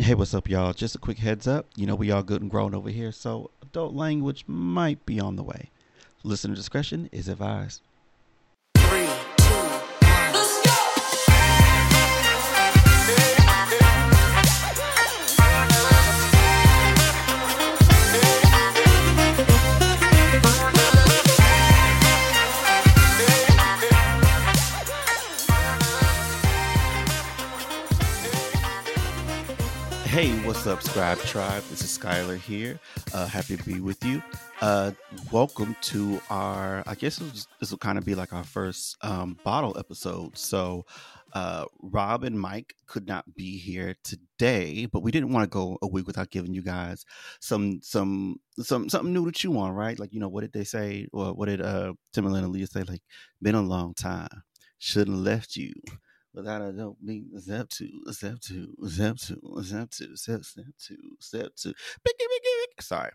Hey, what's up, y'all? Just a quick heads up. You know, we all good and grown over here, so adult language might be on the way. Listener discretion is advised. Hey, what's up, Scribe Tribe? This is Skylar here. Uh, happy to be with you. Uh, welcome to our, I guess this, this will kind of be like our first um, bottle episode. So, uh, Rob and Mike could not be here today, but we didn't want to go a week without giving you guys some, some, some, something new to chew on, right? Like, you know, what did they say? Or what did uh, Timbaland and Aaliyah say? Like, been a long time. Shouldn't have left you without a dope beat. Step two, step two, step two, step two, step step two, step two. Bicky, bicky, bicky. Sorry,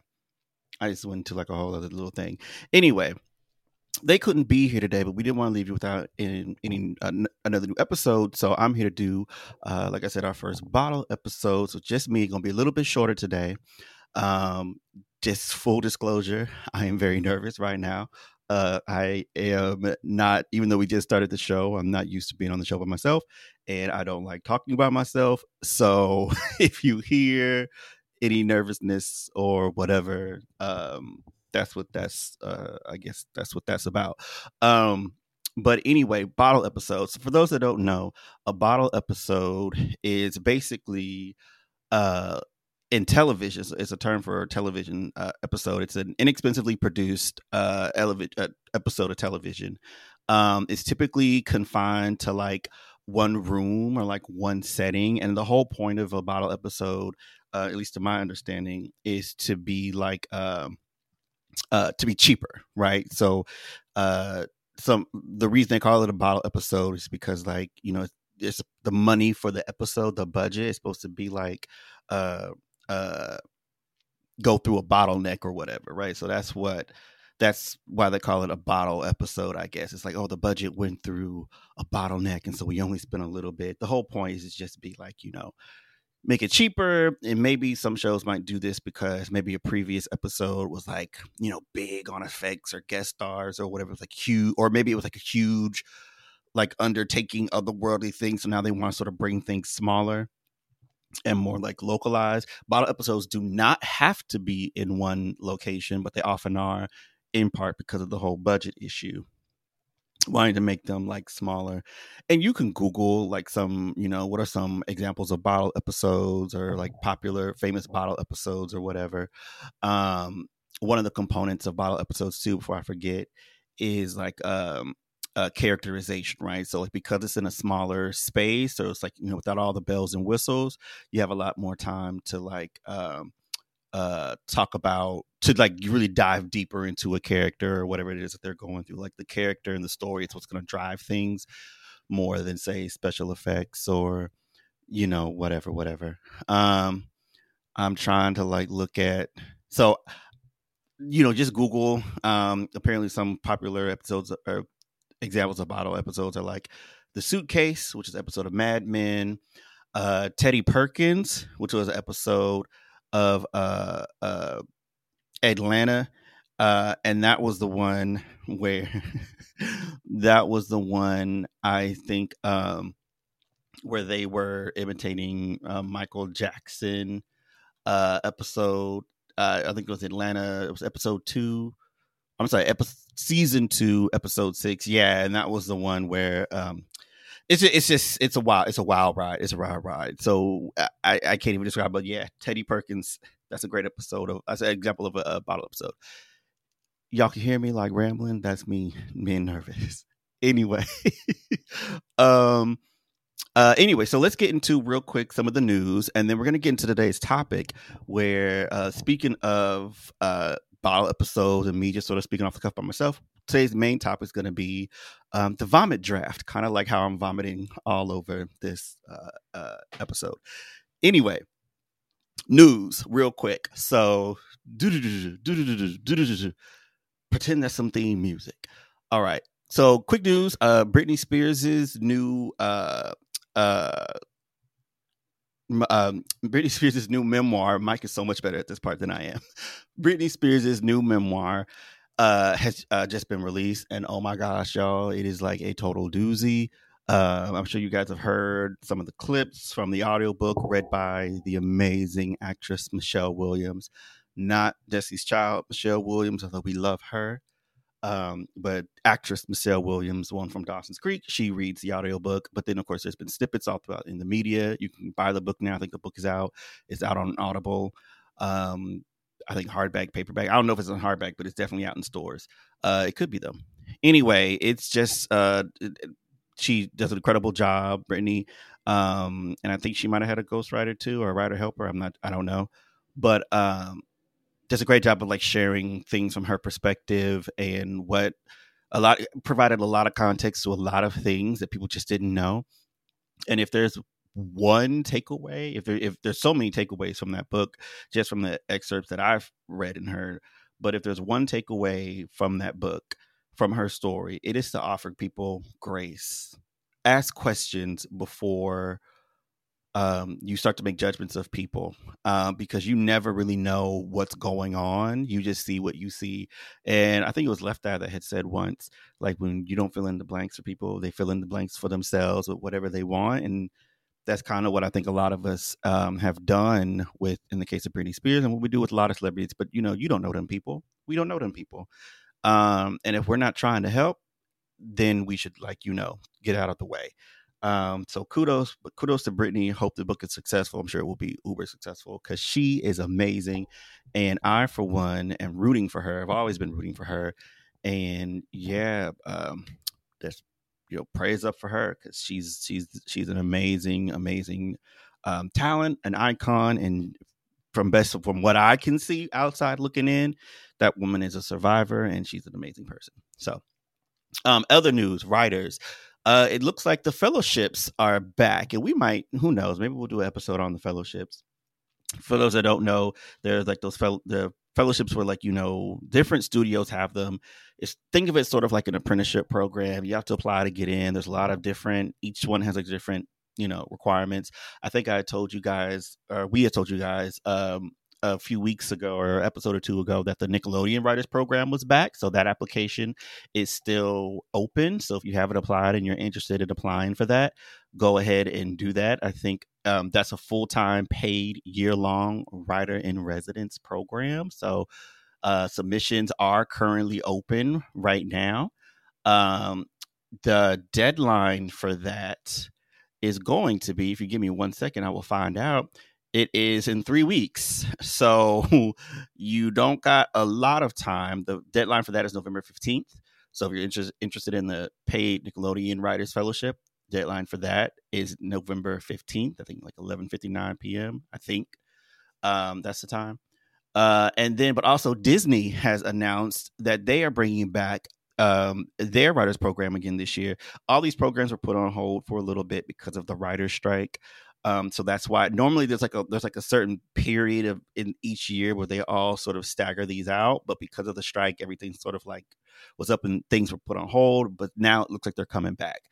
I just went into like a whole other little thing. Anyway, they couldn't be here today, but we didn't want to leave you without any, any uh, another new episode. So I'm here to do, uh, like I said, our first bottle episode. So just me, gonna be a little bit shorter today. Um, just full disclosure, I am very nervous right now. Uh, I am not, even though we just started the show, I'm not used to being on the show by myself, and I don't like talking about myself. So if you hear any nervousness or whatever, um, that's what that's, uh, I guess that's what that's about. Um, but anyway, bottle episodes. For those that don't know, a bottle episode is basically uh in television it's a term for a television uh, episode. It's an inexpensively produced uh, uh, episode of television. Um, it's typically confined to like one room or like one setting and the whole point of a bottle episode uh, at least to my understanding is to be like um, uh, to be cheaper right? So uh, some the reason they call it a bottle episode is because like you know it's the money for the episode the budget is supposed to be like uh uh go through a bottleneck or whatever right? So that's what that's why they call it a bottle episode i guess. It's like oh the budget went through a bottleneck and so we only spent a little bit. The whole point is just be like you know make it cheaper and maybe some shows might do this because maybe a previous episode was like you know big on effects or guest stars or whatever it was like huge or maybe it was like a huge like undertaking otherworldly things so now they want to sort of bring things smaller and more like localized. Bottle episodes do not have to be in one location, but they often are in part because of the whole budget issue. Wanting to make them like smaller. And you can Google like some, you know, what are some examples of bottle episodes or like popular famous bottle episodes or whatever. Um one of the components of bottle episodes too, before I forget, is like um uh, characterization, right? So like because it's in a smaller space, so it's like you know without all the bells and whistles, you have a lot more time to like um, uh, talk about to like really dive deeper into a character or whatever it is that they're going through. Like the character and the story, it's what's going to drive things more than say special effects or you know whatever, whatever. Um, I'm trying to like look at so you know just Google. Um, apparently some popular episodes or examples of bottle episodes are like the suitcase which is episode of mad men uh teddy perkins which was an episode of uh uh atlanta uh and that was the one where that was the one i think um where they were imitating uh, michael jackson uh episode uh i think it was atlanta it was episode two I'm sorry, episode, season two, episode six. Yeah, and that was the one where um, it's just, it's just it's a wild it's a wild ride. It's a wild ride. So I, I can't even describe, but yeah, Teddy Perkins. That's a great episode of. That's an example of a, a bottle episode. Y'all can hear me like rambling. That's me being nervous. Anyway, um, uh, anyway, so let's get into real quick some of the news, and then we're gonna get into today's topic. Where uh, speaking of uh, bottle episodes and me just sort of speaking off the cuff by myself, today's main topic is going to be um, the vomit draft, kind of like how I'm vomiting all over this uh, uh, episode. Anyway, news real quick. So, pretend that's some theme music. All right. So, quick news: uh, Britney Spears's new uh, uh, um, Britney Spears' new memoir. Mike is so much better at this part than I am. Britney Spears' new memoir uh, has uh, just been released, and oh my gosh, y'all, it is like a total doozy. Uh, I'm sure you guys have heard some of the clips from the audiobook read by the amazing actress Michelle Williams. Not Destiny's Child, Michelle Williams, although we love her. Um, but actress Michelle Williams, one from Dawson's Creek, she reads the audiobook. But then, of course, there's been snippets all throughout in the media. You can buy the book now. I think the book is out. It's out on Audible. Um, I think hardback, paperback. I don't know if it's on hardback, but it's definitely out in stores. Uh, it could be though. Anyway, it's just uh, she does an incredible job, Britney. Um, and I think she might have had a ghostwriter too or a writer helper. I'm not. I don't know, but um, does a great job of like sharing things from her perspective and what a lot provided a lot of context to a lot of things that people just didn't know. And if there's one takeaway, if there, if there's so many takeaways from that book, just from the excerpts that I've read and heard, but if there's one takeaway from that book, from her story, it is to offer people grace. Ask questions before um, you start to make judgments of people uh, because you never really know what's going on. You just see what you see. And I think it was Left Eye that had said once, like when you don't fill in the blanks for people, they fill in the blanks for themselves with whatever they want. And that's kind of what I think a lot of us um, have done with, in the case of Britney Spears, and what we do with a lot of celebrities. But you know, you don't know them people. We don't know them people. Um, and if we're not trying to help, then we should, like you know, get out of the way. Um, so kudos, but kudos to Britney. Hope the book is successful. I'm sure it will be uber successful because she is amazing, and I, for one, am rooting for her. I've always been rooting for her, and yeah, um, there's you know praise up for her because she's she's she's an amazing, amazing um, talent, an icon, and from best from what I can see outside looking in, that woman is a survivor and she's an amazing person. So, um, other news, writers uh, it looks like the fellowships are back, and we might, who knows, maybe we'll do an episode on the fellowships. For those that don't know, there's like those fel- the fellowships where like you know different studios have them. It's think of it sort of like an apprenticeship program. You have to apply to get in. There's a lot of different. Each one has like different you know requirements. I think I told you guys, or we had told you guys, um, a few weeks ago or episode or two ago that the Nickelodeon Writers Program was back. So that application is still open. So if you haven't applied and you're interested in applying for that, go ahead and do that. I think um, that's a full time, paid, year long writer in residence program. So uh, submissions are currently open right now. Um, the deadline for that is going to be, if you give me one second, I will find out it is in three weeks. So you don't got a lot of time. The deadline for that is November 15th. So if you're inter- interested in the paid Nickelodeon Writers Fellowship, deadline for that is November 15th. I think like 11:59 p.m. I think um, that's the time. Uh, and then, but also Disney has announced that they are bringing back um, their writers program again this year. All these programs were put on hold for a little bit because of the writers' strike. Um, so that's why normally there's like a there's like a certain period of in each year where they all sort of stagger these out, but because of the strike, everything sort of like was up and things were put on hold. But now it looks like they're coming back.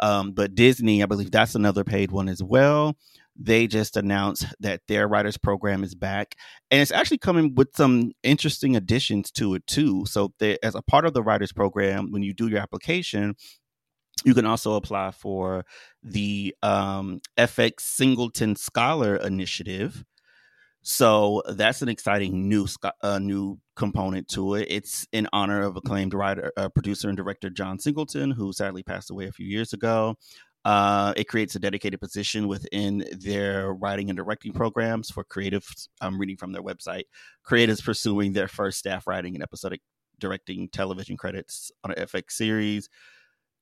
Um, but Disney, I believe that's another paid one as well. They just announced that their writers program is back, and it's actually coming with some interesting additions to it too. So, they, as a part of the writers program, when you do your application, you can also apply for the um, FX Singleton Scholar Initiative. So that's an exciting new uh, new component to it. It's in honor of acclaimed writer, uh, producer, and director John Singleton, who sadly passed away a few years ago. Uh, it creates a dedicated position within their writing and directing programs for creatives. I'm reading from their website. Creatives pursuing their first staff writing and episodic directing television credits on an FX series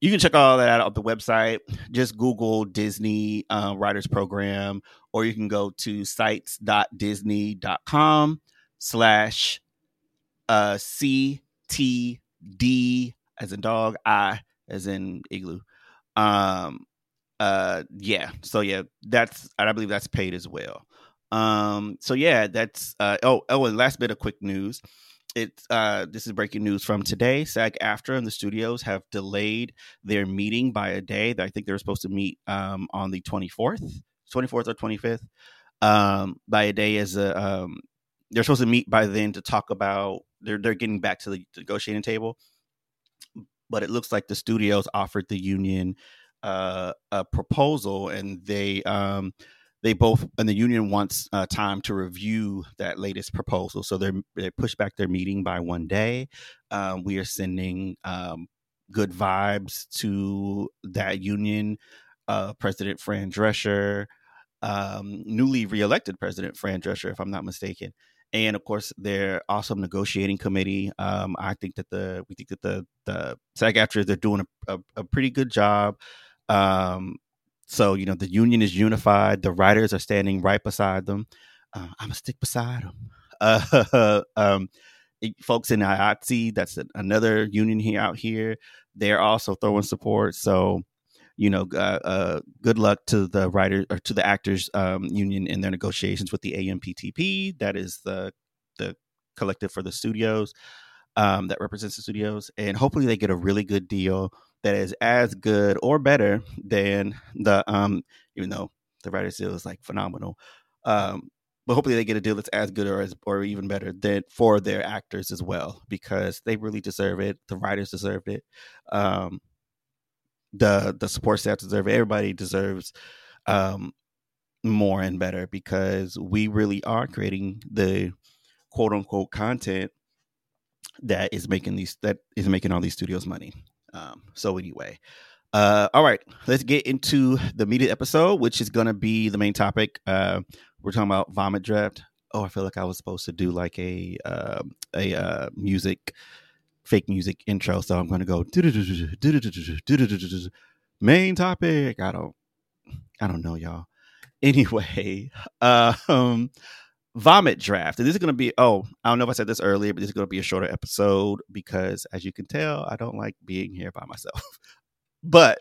you can check all that out on the website. Just Google Disney uh, Writers Program, or you can go to sites.disney.com slash uh, CTD as in dog, I as in igloo. Um, uh, yeah. So yeah, that's I believe that's paid as well. Um, so yeah, that's uh, oh oh, and last bit of quick news it uh, this is breaking news from today. SAG-AFTRA and the studios have delayed their meeting by a day. That I think they were supposed to meet um, on the 24th. 24th or 25th. Um, by a day as a um, they're supposed to meet by then to talk about they're they're getting back to the negotiating table. But it looks like the studios offered the union uh, a proposal, and they um, they both and the union wants uh, time to review that latest proposal. So they're they push back their meeting by one day. Um, we are sending um, good vibes to that union. Uh, President Fran Drescher, um, newly reelected President Fran Drescher, if I'm not mistaken, and of course their awesome negotiating committee. Um, I think that the we think that the the SAG AFTRA they're doing a, a, a pretty good job. Um, so you know the union is unified. The writers are standing right beside them. Uh, I'm gonna stick beside them. Uh, um, folks in IATSE, that's another union here out here. They're also throwing support. So you know, uh, uh, good luck to the writer or to the actors um, union in their negotiations with the AMPTP. That is the the collective for the studios um, that represents the studios, and hopefully they get a really good deal that is as good or better than the um, even though the writer's deal is like phenomenal. Um, but hopefully they get a deal that's as good or as or even better than for their actors as well because they really deserve it. The writers deserve it. Um, the the support staff deserve it. Everybody deserves um, more and better because we really are creating the quote unquote content that is making these that is making all these studios money. Um, so anyway, uh, all right, let's get into the media episode, which is going to be the main topic. Uh, we're talking about vomit draft. Oh, I feel like I was supposed to do like a uh, a uh, music fake music intro, so I'm going to go main topic. I don't, I don't know, y'all. Anyway, um, vomit draft. And this is going to be, oh, I don't know if I said this earlier, but this is going to be a shorter episode because, as you can tell, I don't like being here by myself. but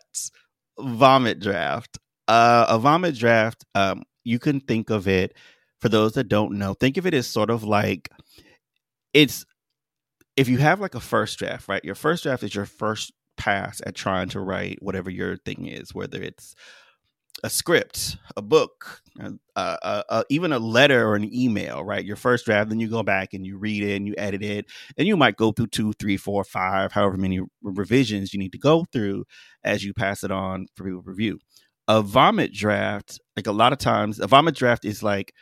vomit draft, uh, a vomit draft, um, you can think of it for those that don't know. Think of it as sort of like it's if you have like a first draft, right? Your first draft is your first pass at trying to write whatever your thing is, whether it's a script, a book, uh, uh, uh, even a letter or an email, right? Your first draft, then you go back and you read it and you edit it, and you might go through two, three, four, five, however many revisions you need to go through as you pass it on for people review. A vomit draft, like a lot of times, a vomit draft is like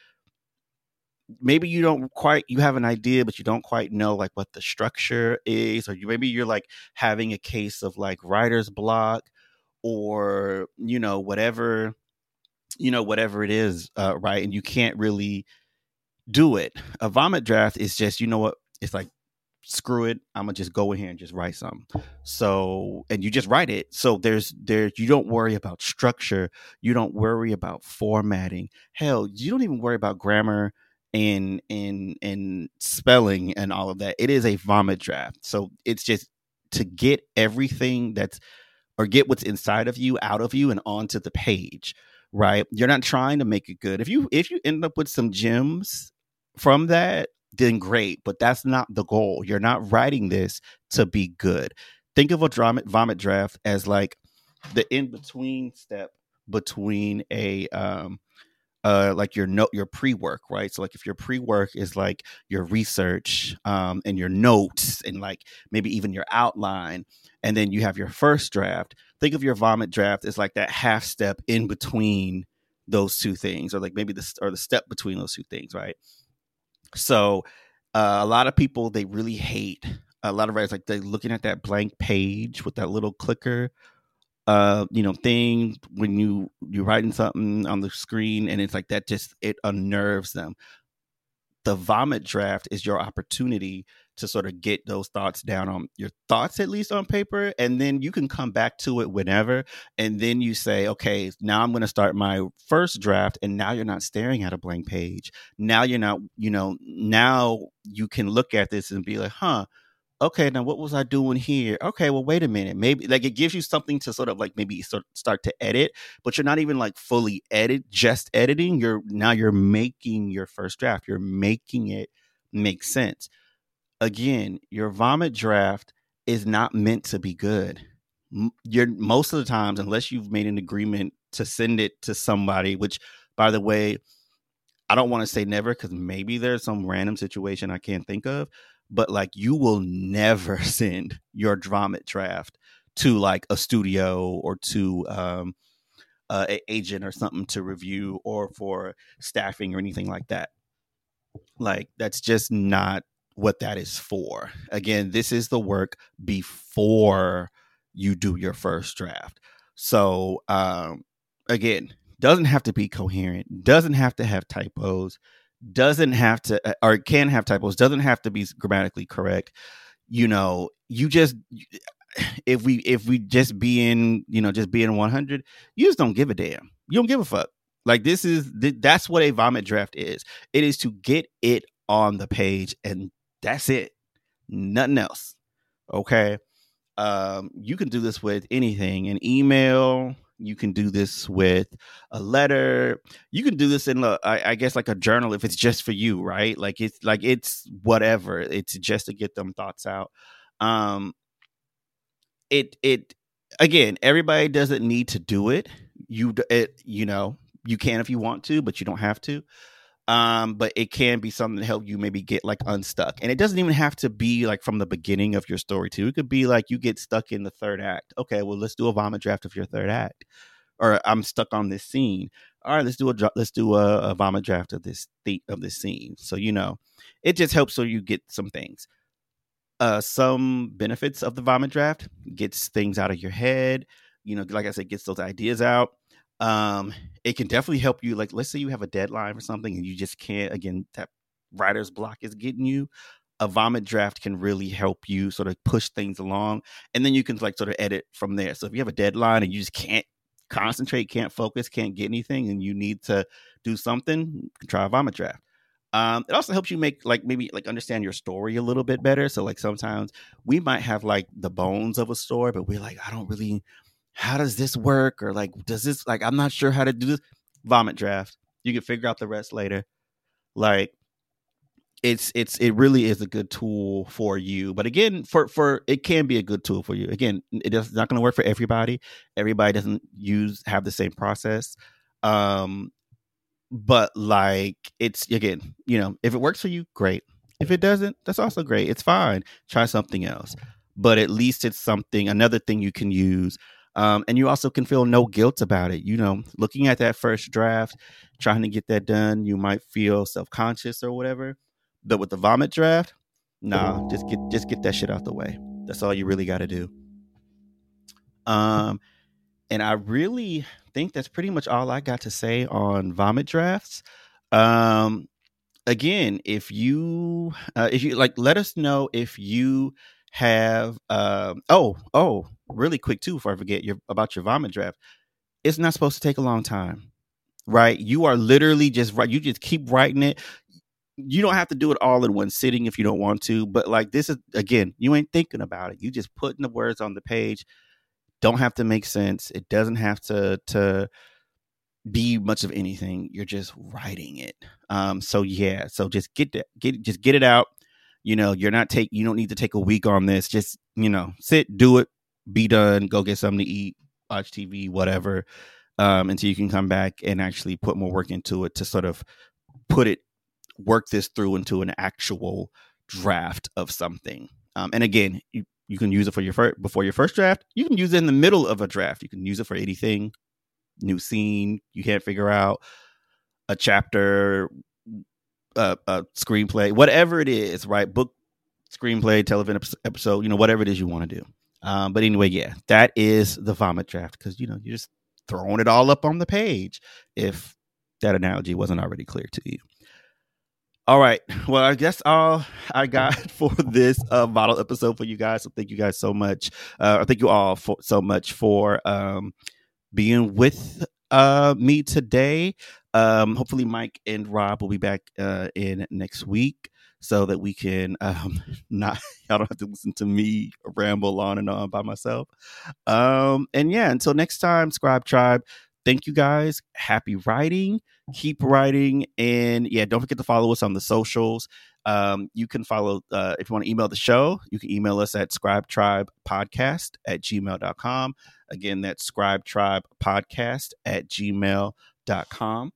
maybe you don't quite you have an idea but you don't quite know like what the structure is or you maybe you're like having a case of like writer's block or you know whatever you know whatever it is uh, right? And you can't really do it. A vomit draft is just you know what? It's like screw it. I'm gonna just go in here and just write something. So and you just write it. So there's there you don't worry about structure. You don't worry about formatting. Hell you don't even worry about grammar and and and spelling and all of that. It is a vomit draft. So it's just to get everything that's or get what's inside of you out of you and onto the page, right? You're not trying to make it good. If you if you end up with some gems from that, then great, but that's not the goal. You're not writing this to be good. Think of a vomit vomit draft as like the in between step between a um uh, like your note, your pre-work, right? So like if your pre-work is like your research um, and your notes and like maybe even your outline, and then you have your first draft. Think of your vomit draft as like that half step in between those two things, or like maybe the or the step between those two things, right? So uh, a lot of people they really hate a lot of writers like they're looking at that blank page with that little clicker uh you know thing when you you're writing something on the screen and it's like that just it unnerves them. The vomit draft is your opportunity to sort of get those thoughts down on your thoughts at least on paper and then you can come back to it whenever and then you say okay now i'm going to start my first draft and now you're not staring at a blank page. Now you're not you know now you can look at this and be like huh okay, now what was I doing here? Okay, well, wait a minute. Maybe like it gives you something to sort of like maybe start to edit, but you're not even like fully edit, just editing. You're now you're making your first draft. You're making it make sense. Again, your vomit draft is not meant to be good. You're most of the times, unless you've made an agreement to send it to somebody. Which, by the way, I don't want to say never because maybe there's some random situation I can't think of, but like you will never send your vomit draft to like a studio or to um, uh, an agent or something to review or for staffing or anything like that. Like that's just not what that is for. Again, this is the work before you do your first draft. So um, again, doesn't have to be coherent, doesn't have to have typos, doesn't have to uh, or can have typos, doesn't have to be grammatically correct. You know, you just if we if we just be in you know just being 100 you just don't give a damn. You don't give a fuck. Like this is that's what a vomit draft is. It is to get it on the page and that's it. Nothing else. Okay? Um you can do this with anything an email you can do this with a letter. You can do this in a, I, I guess like a journal if it's just for you right? Like it's like it's whatever. It's just to get them thoughts out. Um it it again everybody doesn't need to do it. You it you know you can if you want to but you don't have to um but it can be something to help you maybe get like unstuck. And it doesn't even have to be like from the beginning of your story too. It could be like you get stuck in the third act. Okay well let's do a vomit draft of your third act. Or i'm stuck on this scene. All right let's do a let's do a, a vomit draft of this of this scene. So you know it just helps so you get some things. Uh, some benefits of the vomit draft gets things out of your head you know like i said gets those ideas out um it can definitely help you like let's say you have a deadline or something and you just can't again that writer's block is getting you a vomit draft can really help you sort of push things along and then you can like sort of edit from there so if you have a deadline and you just can't concentrate can't focus can't get anything and you need to do something try a vomit draft um, it also helps you make like maybe like understand your story a little bit better. So like sometimes we might have like the bones of a story, but we're like, I don't really how does this work? Or like, does this like I'm not sure how to do this. Vomit draft. You can figure out the rest later. Like it's it's it really is a good tool for you. But again, for for it can be a good tool for you. Again, it's not going to work for everybody. Everybody doesn't use have the same process. Um, but like it's again, you know, if it works for you, great. If it doesn't, that's also great. It's fine. Try something else. But at least it's something, another thing you can use. Um, and you also can feel no guilt about it. You know, looking at that first draft, trying to get that done, you might feel self conscious or whatever. But with the vomit draft, nah, just get just get that shit out the way. That's all you really got to do. Um, and I really think that's pretty much all I got to say on vomit drafts. Um, again, if you uh, if you like, let us know if you have. Um, oh, oh, really quick too, before I forget your about your vomit draft. It's not supposed to take a long time, right? You are literally just right. You just keep writing it. You don't have to do it all in one sitting if you don't want to, but like this is again, you ain't thinking about it. You just putting the words on the page don't have to make sense. It doesn't have to to be much of anything. You're just writing it. Um, so yeah, so just get that, get just get it out. You know, you're not take you don't need to take a week on this. Just you know, sit, do it, be done, go get something to eat, watch TV, whatever, um, until you can come back and actually put more work into it to sort of put it, work this through into an actual draft of something. Um, and again, you you can use it for your first before your first draft. You can use it in the middle of a draft. You can use it for anything. New scene you can't figure out, a chapter, a, a screenplay, whatever it is, right? Book, screenplay, television episode, you know, whatever it is you want to do. Um, but anyway, yeah, that is the vomit draft because you know you're just throwing it all up on the page. If that analogy wasn't already clear to you. All right. Well, I guess all I got for this uh, bottle episode for you guys. So thank you guys so much. Uh, thank you all for so much for um, being with uh, me today. Um, hopefully, Mike and Rob will be back uh, in next week so that we can um, not y'all don't have to listen to me ramble on and on by myself. Um, and yeah, until next time, Scribe Tribe. thank you guys. Happy writing. Keep writing. And yeah, don't forget to follow us on the socials. Um, you can follow, uh, if you want to email the show, you can email us at scribetribepodcast at gmail.com. Again, that's scribetribepodcast at gmail.com.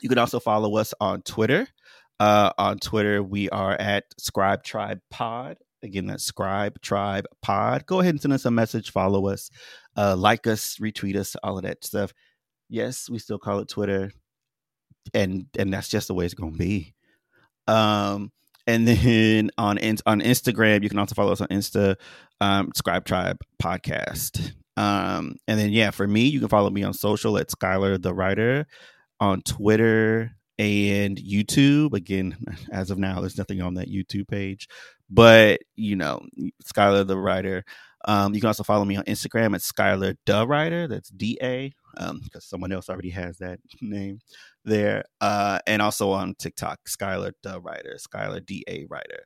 You can also follow us on Twitter. Uh, on Twitter, we are at Scribe Tribe Pod. Again, that's Scribe Tribe Pod. Go ahead and send us a message, follow us, uh, like us, retweet us, all of that stuff. Yes, we still call it Twitter, and and that's just the way it's gonna be. Um, and then on on Instagram, you can also follow us on Insta, um, Scribe Tribe Podcast. Um, and then yeah, for me, you can follow me on social at Skylar the Writer on Twitter and YouTube. Again, as of now, there's nothing on that YouTube page, but you know, Skylar the Writer. Um, you can also follow me on Instagram at Skylar the Writer. That's D A, because um, someone else already has that name there. Uh, and also on TikTok, Skylar the Writer, Skylar D A Writer.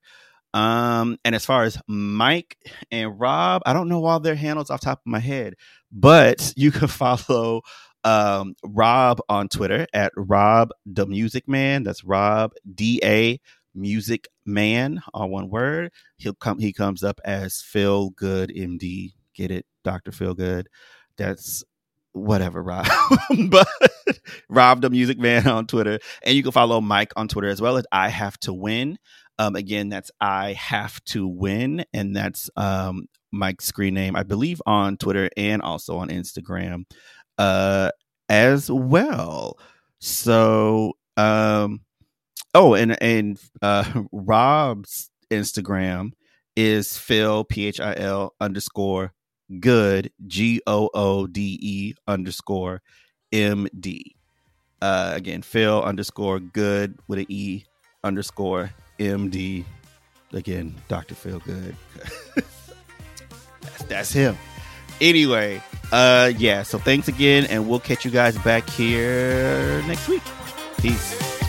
Um, and as far as Mike and Rob, I don't know all their handles off top of my head, but you can follow um, Rob on Twitter at Rob the Music Man. That's Rob D A Music Man, all one word. He'll come. He comes up as Phil Good MD. Get it, Doctor Phil Good. That's whatever, Rob. but Rob the Music Man on Twitter, and you can follow Mike on Twitter as well as I Have to Win. Um, again, that's I Have to Win, and that's um, Mike's screen name, I believe, on Twitter and also on Instagram uh, as well. So, um, oh, and and uh, Rob's Instagram is Phil P H I L underscore good G O O D E underscore M D. Uh, again, Phil underscore good with an E underscore M D. Again, Dr. Phil Good. that's, that's him. Anyway, uh, yeah. So thanks again, and we'll catch you guys back here next week. Peace.